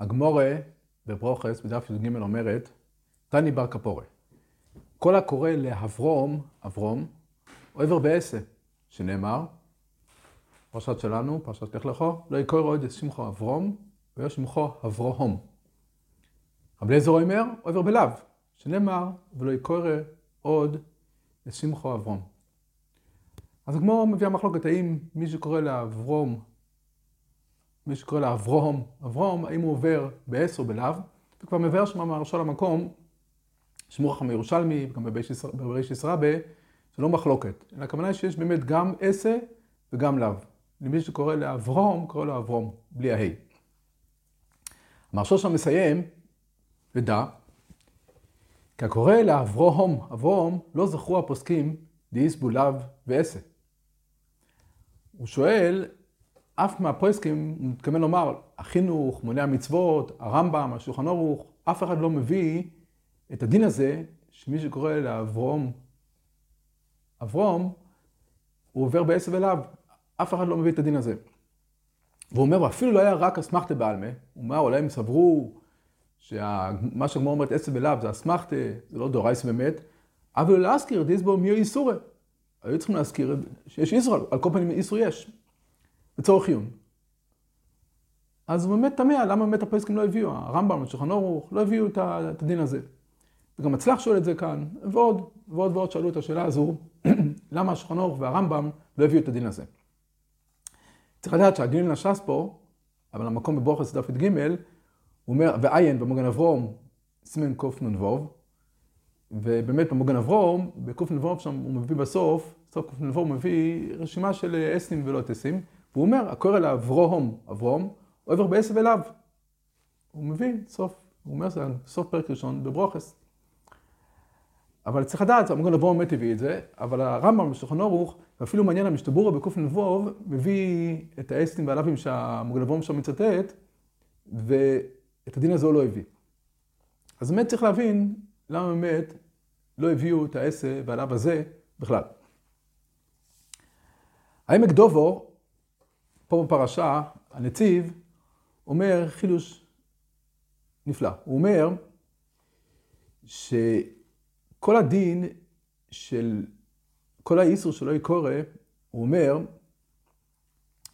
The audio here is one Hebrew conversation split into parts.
הגמורה בברוכס, בדף י"ג אומרת, תני בר כפורי. כל הקורא לאברום, אברום, עבר בעשה, שנאמר, פרשת שלנו, פרשת לך לכו, לא יקרא עוד את שמחו אברום, ויש שמחו אברום. רבי אליעזר אומר, עבר בלאו, שנאמר, ולא יקרא עוד את שמחו אברום. אז הגמור מביאה מחלוקת האם מי שקורא לאברום, מי שקורא לאברום, אברום, האם הוא עובר בעש או בלאו, וכבר מבאר שם מהרשע למקום, שמור חכם ירושלמי, וגם בריש רבה, זה לא מחלוקת, אלא הכוונה היא שיש באמת גם עשה וגם לאו. למי שקורא לאברום, קורא לו אברום, בלי ההי. המרשו שם מסיים, ודע, כי הקורא לאברום, אברום, לא זכרו הפוסקים דאיסבו לאו ועשה. הוא שואל, אף מהפוסקים, הוא מתכוון לומר, החינוך, מוני המצוות, הרמב"ם, השולחן ערוך, אף אחד לא מביא את הדין הזה, שמי שקורא לאברום, אברום, הוא עובר בעשב אליו, אף אחד לא מביא את הדין הזה. והוא אומר, אפילו לא היה רק אסמכתה בעלמה, הוא אומר, אולי הם סברו שמה שהגמור אומרת עשב אליו זה אסמכתה, זה לא דורייס באמת, אבל להזכיר, דיסבו מי איסורי. היו צריכים להזכיר שיש איסור, על כל פנים איסור יש, לצורך עיון. אז הוא באמת תמה, למה באמת הפסקים לא הביאו, הרמב"ם, השולחן ערוך, לא הביאו את הדין הזה. וגם הצלח שואל את זה כאן, ועוד, ועוד ועוד שאלו את השאלה הזו, למה השולחן ערוך והרמב"ם לא הביאו את הדין הזה. צריך לדעת שהדיון נשס פה, אבל המקום בבוכס דף י"ג, הוא אומר, ועיין במוגן אברום, סימן קנ"ו, ובאמת במוגן אברום, בקנ"ו שם הוא מביא בסוף, סוף קנ"ו הוא מביא רשימה של אסנים ולא טסים, והוא אומר, הקורא לאברום, אברום, עובר בעשב אליו. הוא מביא סוף, הוא אומר, זה סוף פרק ראשון בברוכס. אבל צריך לדעת, המוגן אברום באמת הביא את זה, אבל הרמב"ם בשולחן ערוך, ואפילו מעניין המשתבורה בקנ"ו, מביא את האסנים והלאווים שהמוגן אברום שם מצטט, ואת הדין הזה הוא לא הביא. אז באמת צריך להבין למה באמת לא הביאו את העשה והלאו הזה בכלל. העמק דובו, פה בפרשה, הנציב, אומר חידוש נפלא. הוא אומר שכל הדין של כל האיסור שלא יקורא, הוא אומר,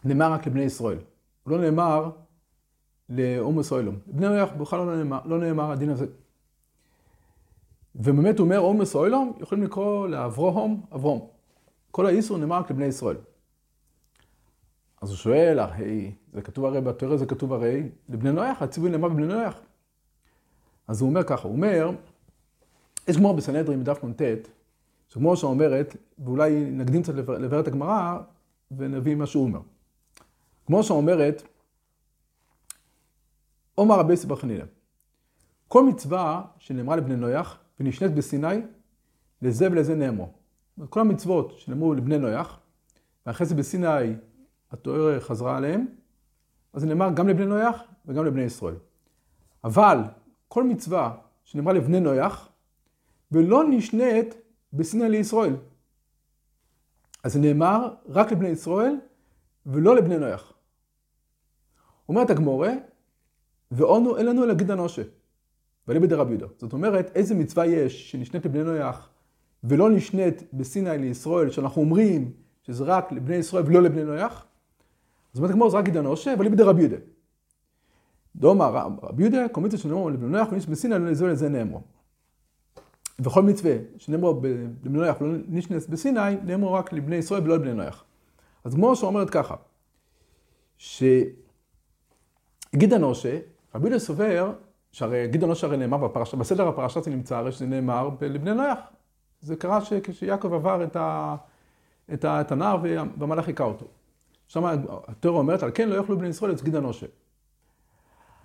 נאמר רק לבני ישראל. הוא לא נאמר לאום ישראלום. לבני נויח בכלל לא נאמר, לא נאמר הדין הזה. ובאמת הוא אומר, אומס אוילום, יכולים לקרוא לאברום, אברום. כל האיסור נאמר רק לבני ישראל. אז הוא שואל, הרי, זה כתוב הרי בתורה, זה כתוב הרי לבני נויח, הציווי נאמר בבני נויח. אז הוא אומר ככה, הוא אומר, יש גמור בסנהדרין בדף נ"ט, שגמור שאומרת, ואולי נקדים קצת לבאר את הגמרא, ונביא מה שהוא אומר. גמור שאומרת, עומר רבי סבר חנינא, כל מצווה שנאמרה לבני נויח, ונשנית בסיני, לזה ולזה נאמרו. כל המצוות שנאמרו לבני נויח, ואחרי זה בסיני התואר חזרה עליהם, אז זה נאמר גם לבני נויח וגם לבני ישראל. אבל כל מצווה שנאמרה לבני נויח, ולא נשנית בסיני לישראל. אז זה נאמר רק לבני ישראל ולא לבני נויח. אומרת הגמורה, ועונו אין לנו אלא גיד אנושה. ואליבא דרבי יהודה. זאת אומרת, איזה מצווה יש שנשנית לבני נויח ולא נשנית בסיני לישראל, שאנחנו אומרים שזה רק לבני ישראל ולא לבני נויח? זאת אומרת, כמו זה רק עידן עושה, אבל ליבא דרבי יהודה. דומא רבי יהודה, מצווה שנאמרו לבני נויח ונשנית בסיני, לא לזה ולזה נאמרו. וכל מצווה שנאמרו לבני נויח ולא נשנית בסיני, נאמרו רק לבני ישראל ולא לבני נויח. אז כמו שאומרת ככה, שגיד הנושה, רבי יהודה סובר שהרי גדעון לא שהרי נאמר בפרשה, בסדר הפרשה זה נמצא הרי שזה נאמר לבני נויח. זה קרה כשיעקב עבר את, ה, את, ה, את הנער והמלאך היכה אותו. שם התיאוריה אומרת, על כן לא יאכלו בני ישראל את סגיד הנושה.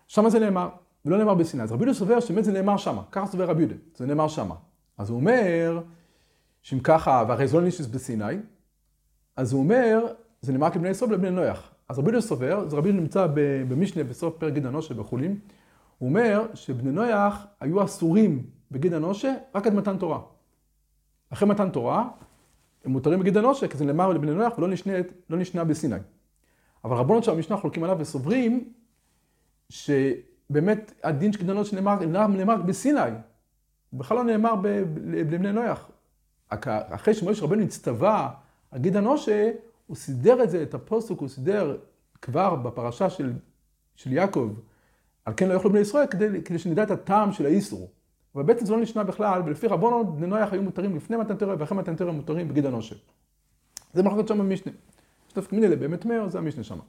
שם זה נאמר, ולא נאמר בסיני. אז רבי יהודה סובר שבאמת זה נאמר שם, ככה סובר רבי יהודה, זה נאמר שם. אז הוא אומר, שאם ככה, והרי זה לא נשס בסיני, אז הוא אומר, זה נאמר כבני ישראל ולבני נויח. אז רבי יהודה סובר, אז רבי יהודה נמצא במשנה בסוף פרק גיד הנושה בחולין, הוא אומר שבני נויח היו אסורים בגיד הנושה רק עד מתן תורה. אחרי מתן תורה, הם מותרים בגיד הנושה, כי זה נאמר לבני נויח ולא נשנה, לא נשנה בסיני. אבל רבונות של המשנה חולקים עליו וסוברים שבני באמת הדין של גידול אנושה נאמר, נאמר בסיני. הוא בכלל לא נאמר לבני נויח. אחרי שמשה רבנו הצטווה על גיד אנושה, הוא סידר את זה, את הפוסק, הוא סידר כבר בפרשה של, של יעקב, על כן לא יאכלו בני ישראל, כדי, כדי שנדע את הטעם של האיסור. אבל בעצם זה לא נשמע בכלל, ולפי רבונו, בני נויח היו מותרים לפני מתן תורה ואחרי מתן תורה מותרים בגיד אנושה. זה מחלקות שם במשנה. שתפק מיני לבאמת מאיר, זה המשנה שם.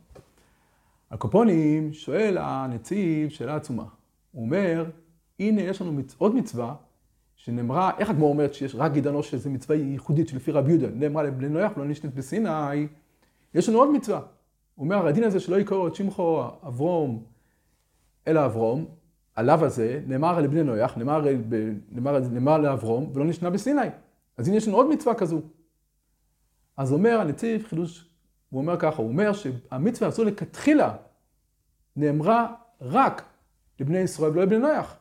הקופונים שואל הנציב שאלה עצומה. הוא אומר, הנה יש לנו מצ... עוד מצווה שנאמרה, איך הגמור אומרת שיש רק גיד אנושה, זו מצווה ייחודית שלפי רבי יהודה, נאמרה לבני נויח ולא נשנית בסיני, יש לנו עוד מצווה. הוא אומר, הדין הזה שלא יקראו את שמחו אברום אלא אברום, הלאו הזה נאמר לבני נויח, נאמר, נאמר, נאמר לאברום, ולא נשנה בסיני. אז הנה יש לנו עוד מצווה כזו. אז אומר הנציב חידוש, הוא אומר ככה, הוא אומר שהמצווה הזו לכתחילה נאמרה רק לבני ישראל ולא לבני נויח.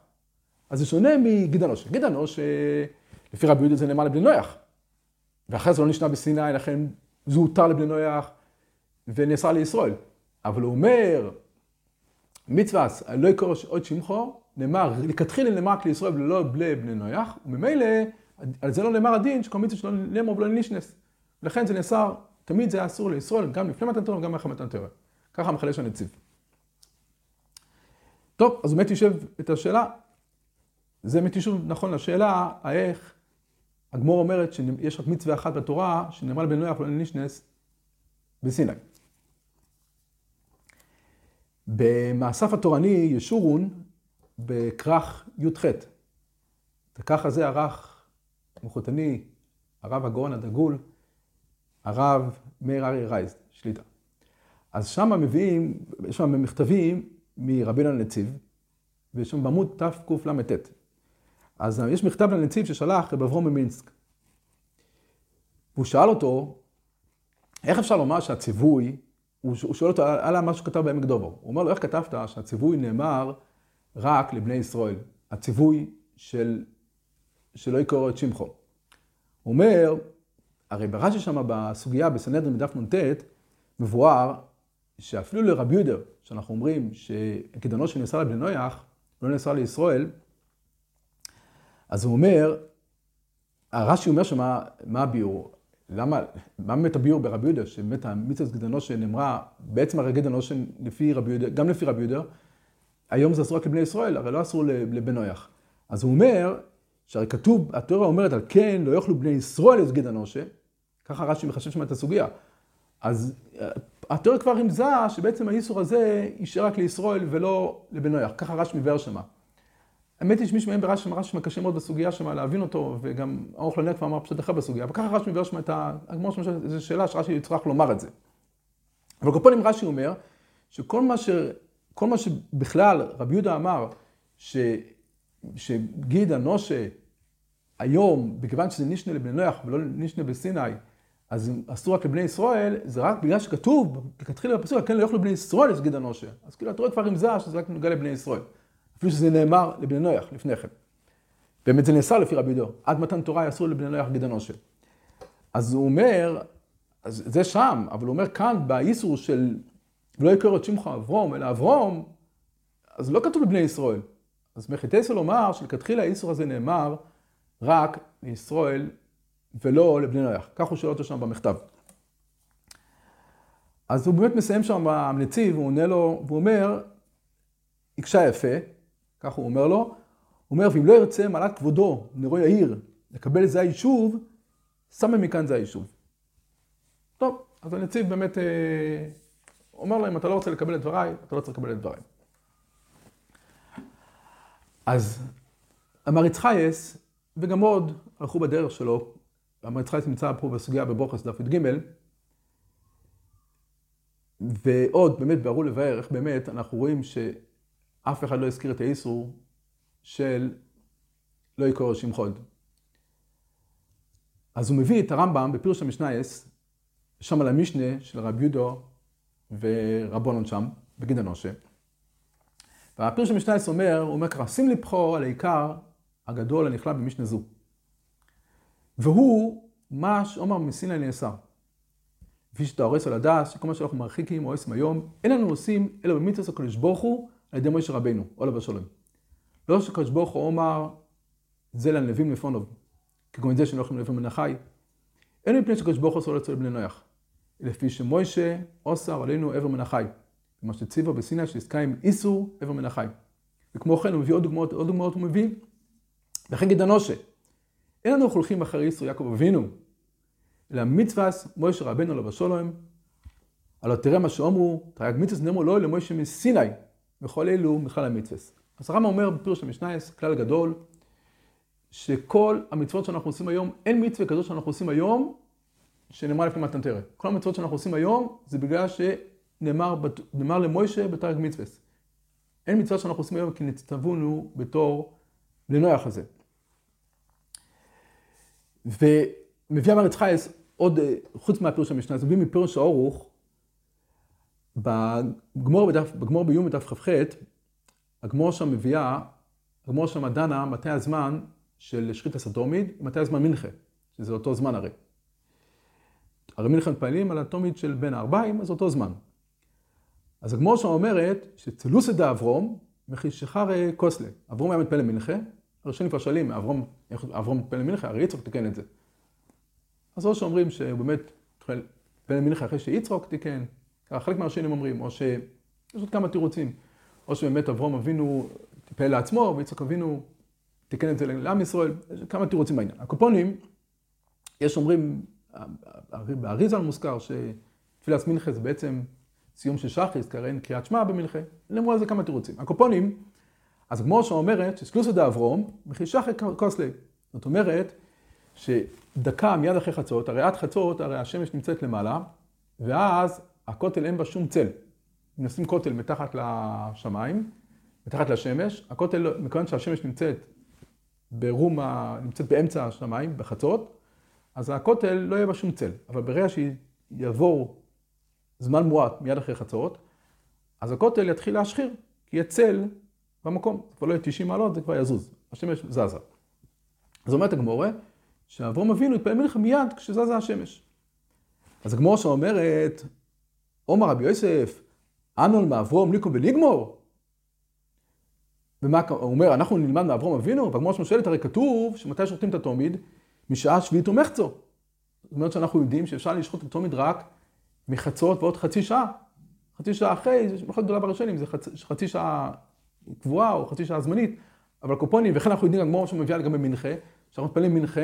אז זה שונה. גיד אנוש, לפי רבי יהודה זה נאמר לבני נויח. ואחרי זה לא נשנה בסיני, לכן זה הותר לבני נויח ונאסר לישראל. אבל הוא אומר, מצווה, לא יקרא עוד שמחו, נאמר, לכתחילה נאמר רק לישראל ולא לבני נויח, וממילא, על זה לא נאמר הדין שכל מצווה שלא נאמר ולא נישנס. ולכן זה נאסר, תמיד זה היה אסור לישראל, גם לפני מתן תורה וגם אחרי מתן תורה. ככה מחלש הנציב. טוב, אז באמת יושב את השאלה, זה באמת יושב נכון לשאלה, האיך הגמור אומרת שיש רק מצווה אחת בתורה, שנאמר לבן נויח ולא נישנס בסיני. במאסף התורני ישורון בכרך י"ח. הכרך הזה ערך מחותני, הרב הגאון הדגול, הרב מאיר אריה רייז, שליטה. אז שם מביאים, יש שם מכתבים מרבינו הנציב, ויש שם בעמוד תקל"ט. אז יש מכתב לנציב ששלח רב אברום ממינסק. והוא שאל אותו, איך אפשר לומר שהציווי הוא שואל אותו על מה שכתב בעמק דובר. הוא אומר לו, איך כתבת שהציווי נאמר רק לבני ישראל? הציווי של שלא יקראו את שמחו. הוא אומר, הרי ברש"י שם בסוגיה, בסנהדרין בדף נ"ט, מבואר שאפילו לרבי יהודה, שאנחנו אומרים שקידונו שנאסר לבני נויח, לא נאסר לישראל, אז הוא אומר, הרש"י אומר שמה, מה הביאור? למה, מה באמת הביאור ברבי יהודה, שבאמת המצווה גדנו שנאמרה, בעצם הרי גדנו שלפי רבי יהודה, גם לפי רבי יהודה, היום זה אסור רק לבני ישראל, הרי לא אסור לבן נויח. אז הוא אומר, שהרי כתוב, התיאוריה אומרת על כן לא יאכלו בני ישראל את גד אנושה, ככה רש"י מחשב שם את הסוגיה. אז התיאוריה כבר רמזה שבעצם האיסור הזה יישאר רק לישראל ולא לבן נויח, ככה רש"י מבאר שמה. האמת היא שמישהו מהם ברש"י רש"י מקשה מאוד בסוגיה שם להבין אותו, וגם ארוך לנר כבר אמר פשוט אחר בסוגיה, אבל ככה רש"י מביא את ה... הגמור שם זו שאלה שרש"י יצטרך לומר את זה. אבל קופונים רש"י אומר, שכל מה, ש... כל מה שבכלל רבי יהודה אמר, ש... שגיד הנושה היום, מכיוון שזה נישנה לבני נויח ולא נישנה בסיני, אז אסור רק לבני ישראל, זה רק בגלל שכתוב, לכתחילה בפסוק, כן לא יאכלו בני ישראל, אז גיד הנושה. אז כאילו, אתה רואה כבר רמזה שזה רק נוגע לבני ישראל. אפילו שזה נאמר לבני נויח לפני כן. באמת זה נאסר לפי רבי דור. עד מתן תורה יאסרו לבני נויח גיד הנושה. אז הוא אומר, אז זה שם, אבל הוא אומר כאן, באיסור של לא יקרא את שמך אברום, אלא אברום, אז לא כתוב לבני ישראל. אז מחיטסו לומר שלכתחילה האיסור הזה נאמר רק לישראל ולא לבני נויח. כך הוא שואל אותו שם במכתב. אז הוא באמת מסיים שם הנציב, הוא עונה לו, והוא אומר, הקשה יפה, כך הוא אומר לו, הוא אומר, ואם לא ירצה מעלת כבודו, נרו יאיר, לקבל זה היישוב, שמה מכאן זה היישוב. טוב, אז הנציב באמת אה, אומר לו, אם אתה לא רוצה לקבל את דבריי, אתה לא צריך לקבל את דבריי. אז אמר יצחייס, וגם עוד הלכו בדרך שלו, אמר יצחייס נמצא פה בסוגיה בבוכס דף י"ג, ועוד באמת בערו לבאר איך באמת אנחנו רואים ש... אף אחד לא הזכיר את האיסור של לא יקרא שם חוד. אז הוא מביא את הרמב"ם בפירוש המשנייס, שם על המשנה של רב יהודו ורבונון שם, בגיד הנושה. והפירוש המשנייס אומר, הוא אומר ככה, שים לבחור על העיקר הגדול הנכלל במשנה זו. והוא מה שעומר מסיני נאסר. כפי שאתה הורס על הדס, שכל מה שאנחנו מרחיקים עושים היום, אין לנו עושים אלא במצווה הקדוש ברוך הוא על ידי מוישה רבינו, עולה בשולם. לא שקדוש ברוך הוא אומר, זה לנביאים לפונוב, כגון זה שהם לא יכולים לנביא מן החי. אין מפני שקדוש ברוך הוא עושה לצל בני נויח. לפי שמוישה אוסר עלינו עבר מן החי. כמו שציווה בסיני שעסקה עם איסור עבר מן החי. וכמו כן הוא מביא עוד דוגמאות, עוד דוגמאות הוא מביא. וכן גיד הנושה. אין לנו חולכים אחרי איסור יעקב אבינו, אלא מצווה מוישה רבנו לא בשולם. הלא תראה מה שאומרו, תרי"ג מצווה נאמרו לא למוישה מסיני, וכל אלו מכלל המצווה. אז הרמב"ם אומר בפירוש המשנייס, כלל גדול, שכל המצוות שאנחנו עושים היום, אין מצווה כזאת שאנחנו עושים היום, שנאמר לפני מתנתרת. כל המצוות שאנחנו עושים היום, זה בגלל שנאמר למוישה בתרי"ג מצווה. אין מצווה שאנחנו עושים היום כי נצטוונו בתור לנוח הזה. ומביא אמר יצחייס, עוד, חוץ מהפירוש המשנה, זה מביא מפירוש האורוך, בגמור, בדף, בגמור ביום בדף כ"ח, הגמור שם מביאה, הגמור שם דנה מתי הזמן של שחית הסתומית, מתי הזמן מנחה, שזה אותו זמן הרי. הרי מנחה מתפעלים על התומית של בין הארבעים, אז אותו זמן. אז הגמור שם אומרת שצלוסא דאברום מחישחר קוסלה. אברום היה מתפלל מנחה, הראשונים כבר שואלים, אברום, איך אברום מתפלל מנחה? הרי יצחוק תיקן את זה. אז או שאומרים שהוא באמת מתפלל מנחה אחרי שיצחוק תיקן, חלק מהראשונים אומרים, או שיש עוד כמה תירוצים, או שבאמת אברום אבינו טיפל לעצמו, ויצחק אבינו תיקן את זה לעם ישראל, יש כמה תירוצים בעניין. הקופונים, יש אומרים, באריזל מוזכר שתפילת מנחה זה בעצם סיום של שחריס, כי הרי אין קריאת שמע במנחה, נאמרו על זה כמה תירוצים. הקופונים, אז הגמור שם אומרת שסקלוסא דאברום, וכי שחר קוסלי. זאת אומרת, שדקה מיד אחרי חצות, הרי עד חצות, הרי השמש נמצאת למעלה, ואז הכותל אין בה שום צל. אם נשים כותל מתחת לשמיים, מתחת לשמש, הכותל, מכיוון שהשמש נמצאת ברום, נמצאת באמצע השמיים, בחצות, אז הכותל לא יהיה בה שום צל. אבל ברגע שיעבור זמן מועט מיד אחרי חצות, אז הכותל יתחיל להשחיר, כי יהיה צל במקום. זה כבר לא יהיה 90 מעלות, זה כבר יזוז. השמש זזה. אז אומרת הגמורה, שאברום אבינו יתפעל מלך מיד כשזזה השמש. אז הגמורה שאומרת, עומר רבי יוסף, אנון מאברום ליקו בליגמור? ומה הוא אומר, אנחנו נלמד מאברום אבינו? והגמור שואלת, הרי כתוב שמתי שוחטים את התומיד? משעה שביעית ומחצו. זאת אומרת שאנחנו יודעים שאפשר לשחוט את התומיד רק מחצות ועוד חצי שעה. חצי שעה אחרי, יש מחלוקת גדולה בראשונים, זה חצי, חצי שעה קבועה או חצי שעה זמנית, אבל קופונים, וכן אנחנו יודעים, הגמור שמביאה לגבי מנחה, שאנחנו מתפללים מנחה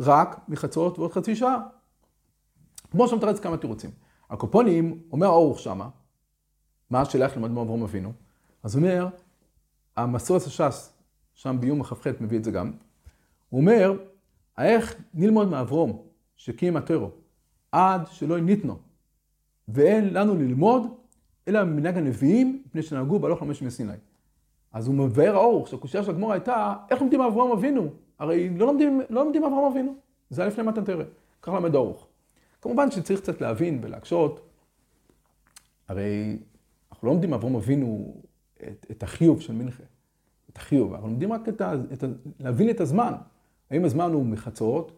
רק מחצות ועוד חצי שעה. כמו שמתרץ כמה תירוצים. הקופונים, אומר האורך שמה, מה השאלה איך ללמוד מאברום אבינו? אז הוא אומר, המסורת הש"ס, שם ביום הכ"ח מביא את זה גם, הוא אומר, איך נלמוד מאברום שקיים הטרו עד שלא ניתנו, ואין לנו ללמוד, אלא ממנהג הנביאים, מפני שנהגו בהלוך למש מסיני. אז הוא מבאר האורך, שהקושייה של הגמור הייתה, איך לומדים אברהם אבינו? הרי לא לומדים, לא לומדים אברהם אבינו, זה היה לפני מתנתרא, ככה למד האורך. כמובן שצריך קצת להבין ולהקשות, הרי אנחנו לא לומדים אברהם אבינו את, את החיוב של מנחה, את החיוב, אנחנו לומדים רק את ה, את ה, להבין את הזמן. האם הזמן הוא מחצות,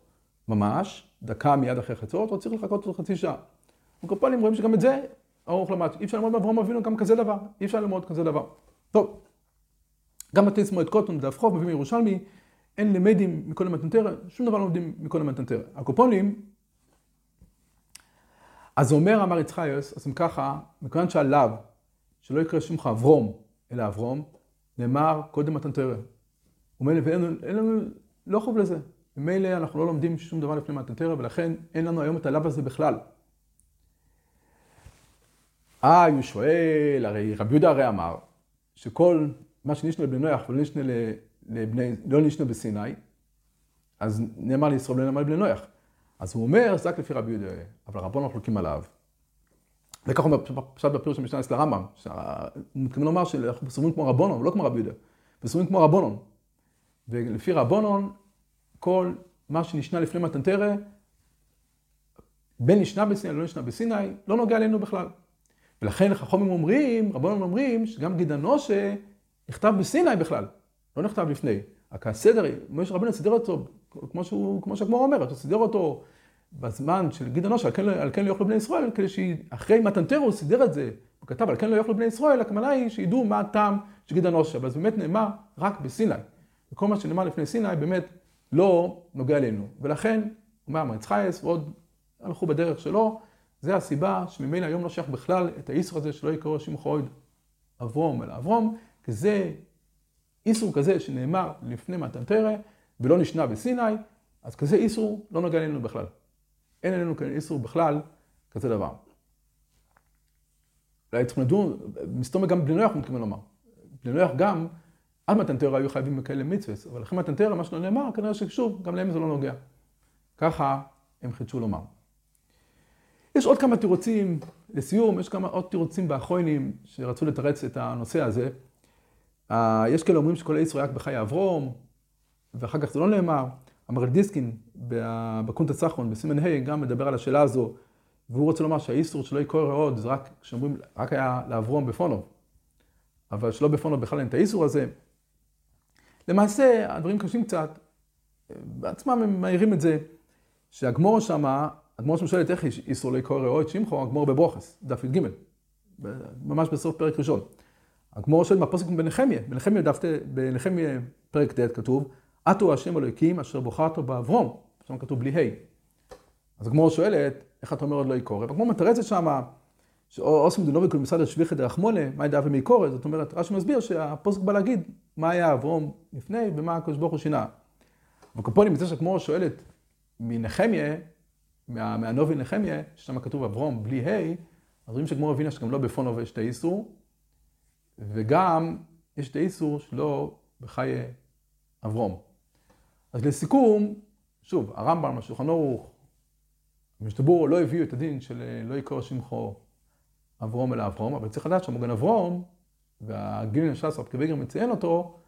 ממש, דקה מיד אחרי חצות, או צריך לחכות עוד חצי שעה. מקופלים רואים שגם את זה ארוך למד. אי אפשר ללמוד מאברהם אבינו גם כזה דבר, אי אפשר ללמוד כזה דבר. טוב, גם בתי מועד קוטון, דף חוב, מביא מירושלמי, אין למדים מכל המתנתרא, שום דבר לא לומדים מכל המתנתרא. הקופונים, אז אומר אמר יצחיוס, אז אם ככה, מכיוון שעליו, שלא יקרא שמך אברום, אלא אברום, נאמר קודם מתנתרא. ומילא ואין לנו לא חוב לזה. ממילא אנחנו לא לומדים שום דבר לפני מתנתרא, ולכן אין לנו היום את הלאו הזה בכלל. אה, הוא שואל, הרי רבי יהודה הרי אמר, שכל מה שנשנה לבני נויח ולא נשנה לבני, לא נשנה בסיני, אז נאמר לישראל לא נאמר לבני נויח. אז הוא אומר, זה רק לפי רבי יהודה, אבל רבונו חולקים עליו. וכך הוא פשט בפירוש המשנה אצל הרמב"ם, הוא מתכוון לומר שאנחנו סוברים כמו רבונון, לא כמו רבי יהודה, סוברים כמו רבונון. ולפי רבונון, כל מה שנשנה לפני מתנתרא, בין נשנה בסיני ללא נשנה בסיני, לא נוגע אלינו בכלל. ולכן חכמים אומרים, רבונון אומרים, שגם גיד הנושה נכתב בסיני בכלל, לא נכתב לפני. רק הסדר, משה רבנו סידר אותו, כמו, שהוא, כמו שהגמור אומרת, הוא סידר אותו בזמן של גיד הנושה, על כן, על כן לא יאכלו בני ישראל, כדי שאחרי מתנתרא הוא סידר את זה הוא כתב, על כן לא יאכלו בני ישראל, הכוונה היא שידעו מה הטעם של גיד הנושה, אבל זה באמת נאמר רק בסיני. וכל מה שנאמר לפני סיני באמת לא נוגע אלינו. ולכן, אומר אמר חייס, ועוד הלכו בדרך שלו, זה הסיבה שממילא היום לא שייך בכלל את האיסור הזה שלא יקראו שמחו אברום אלא אברום, כי זה איסור כזה שנאמר לפני מתן תרא ולא נשנה בסיני, אז כזה איסור לא נוגע אלינו בכלל. אין אלינו כאן איסור בכלל כזה דבר. אולי צריכים לדון, מסתום גם בני נוח מתכוון לומר. בני נוח גם, עד מתן תרא היו חייבים בכאלה מצווה, אבל אחרי מתן תרא, מה שלא נאמר, כנראה ששוב, גם להם זה לא נוגע. ככה הם חידשו לומר. יש עוד כמה תירוצים, לסיום, יש כמה עוד תירוצים באחרונים שרצו לתרץ את הנושא הזה. יש כאלה אומרים שכל הישראל רק בחיי אברום, ואחר כך זה לא נאמר. אמר דיסקין בקונטה סחרון, בסימן ה', גם מדבר על השאלה הזו, והוא רוצה לומר שהאיסור שלא יקור עוד, זה רק, כשאומרים, רק היה לאברום בפונוב, אבל שלא בפונוב בכלל אין את האיסור הזה. למעשה, הדברים קשים קצת, בעצמם הם מעירים את זה, שהגמור שמה, הגמור שם שואלת איך איסור לא יקור עוד שמחו, הגמור בברוכס, דף י"ג, ממש בסוף פרק ראשון. הגמור שואל מהפוסק בנחמיה, בנחמיה דף, בנחמיה פרק ט' כתוב, עטו השם אלוהיקים אשר בוחרתו באברום, שם כתוב בלי ה'. אז הגמור שואלת, איך אתה אומר עוד לא יקורא? והגמור מתרצת שמה, שאוסם דונוביקול מסדר שביחי דרחמונה, מה ידעה ומיקורת, זאת אומרת, רש"י מסביר שהפוסק בא להגיד מה היה אברום לפני ומה הקדוש ברוך הוא שינה. וקופונים, מזה שהגמור שואלת מנחמיה, מה, מהנובי נחמיה, ששם כתוב אברום בלי ה', אז רואים שגמור הבינה שגם לא בפונו יש את האיסור, וגם יש את האיסור שלא בחיי אברום. אז לסיכום, שוב, הרמב"ם, השולחן ערוך, המשתבור לא הביאו את הדין של אה, לא יקרא שמחו אברום אלא אברום, אבל צריך לדעת שהמוגן אברום, והגילין ש"ס, רב קוויגר מציין אותו,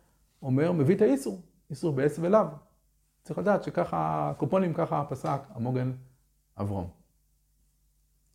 אומר, מביא את האיסור, איסור בעץ ולאו. צריך לדעת שככה, קופונים ככה פסק המוגן אברום.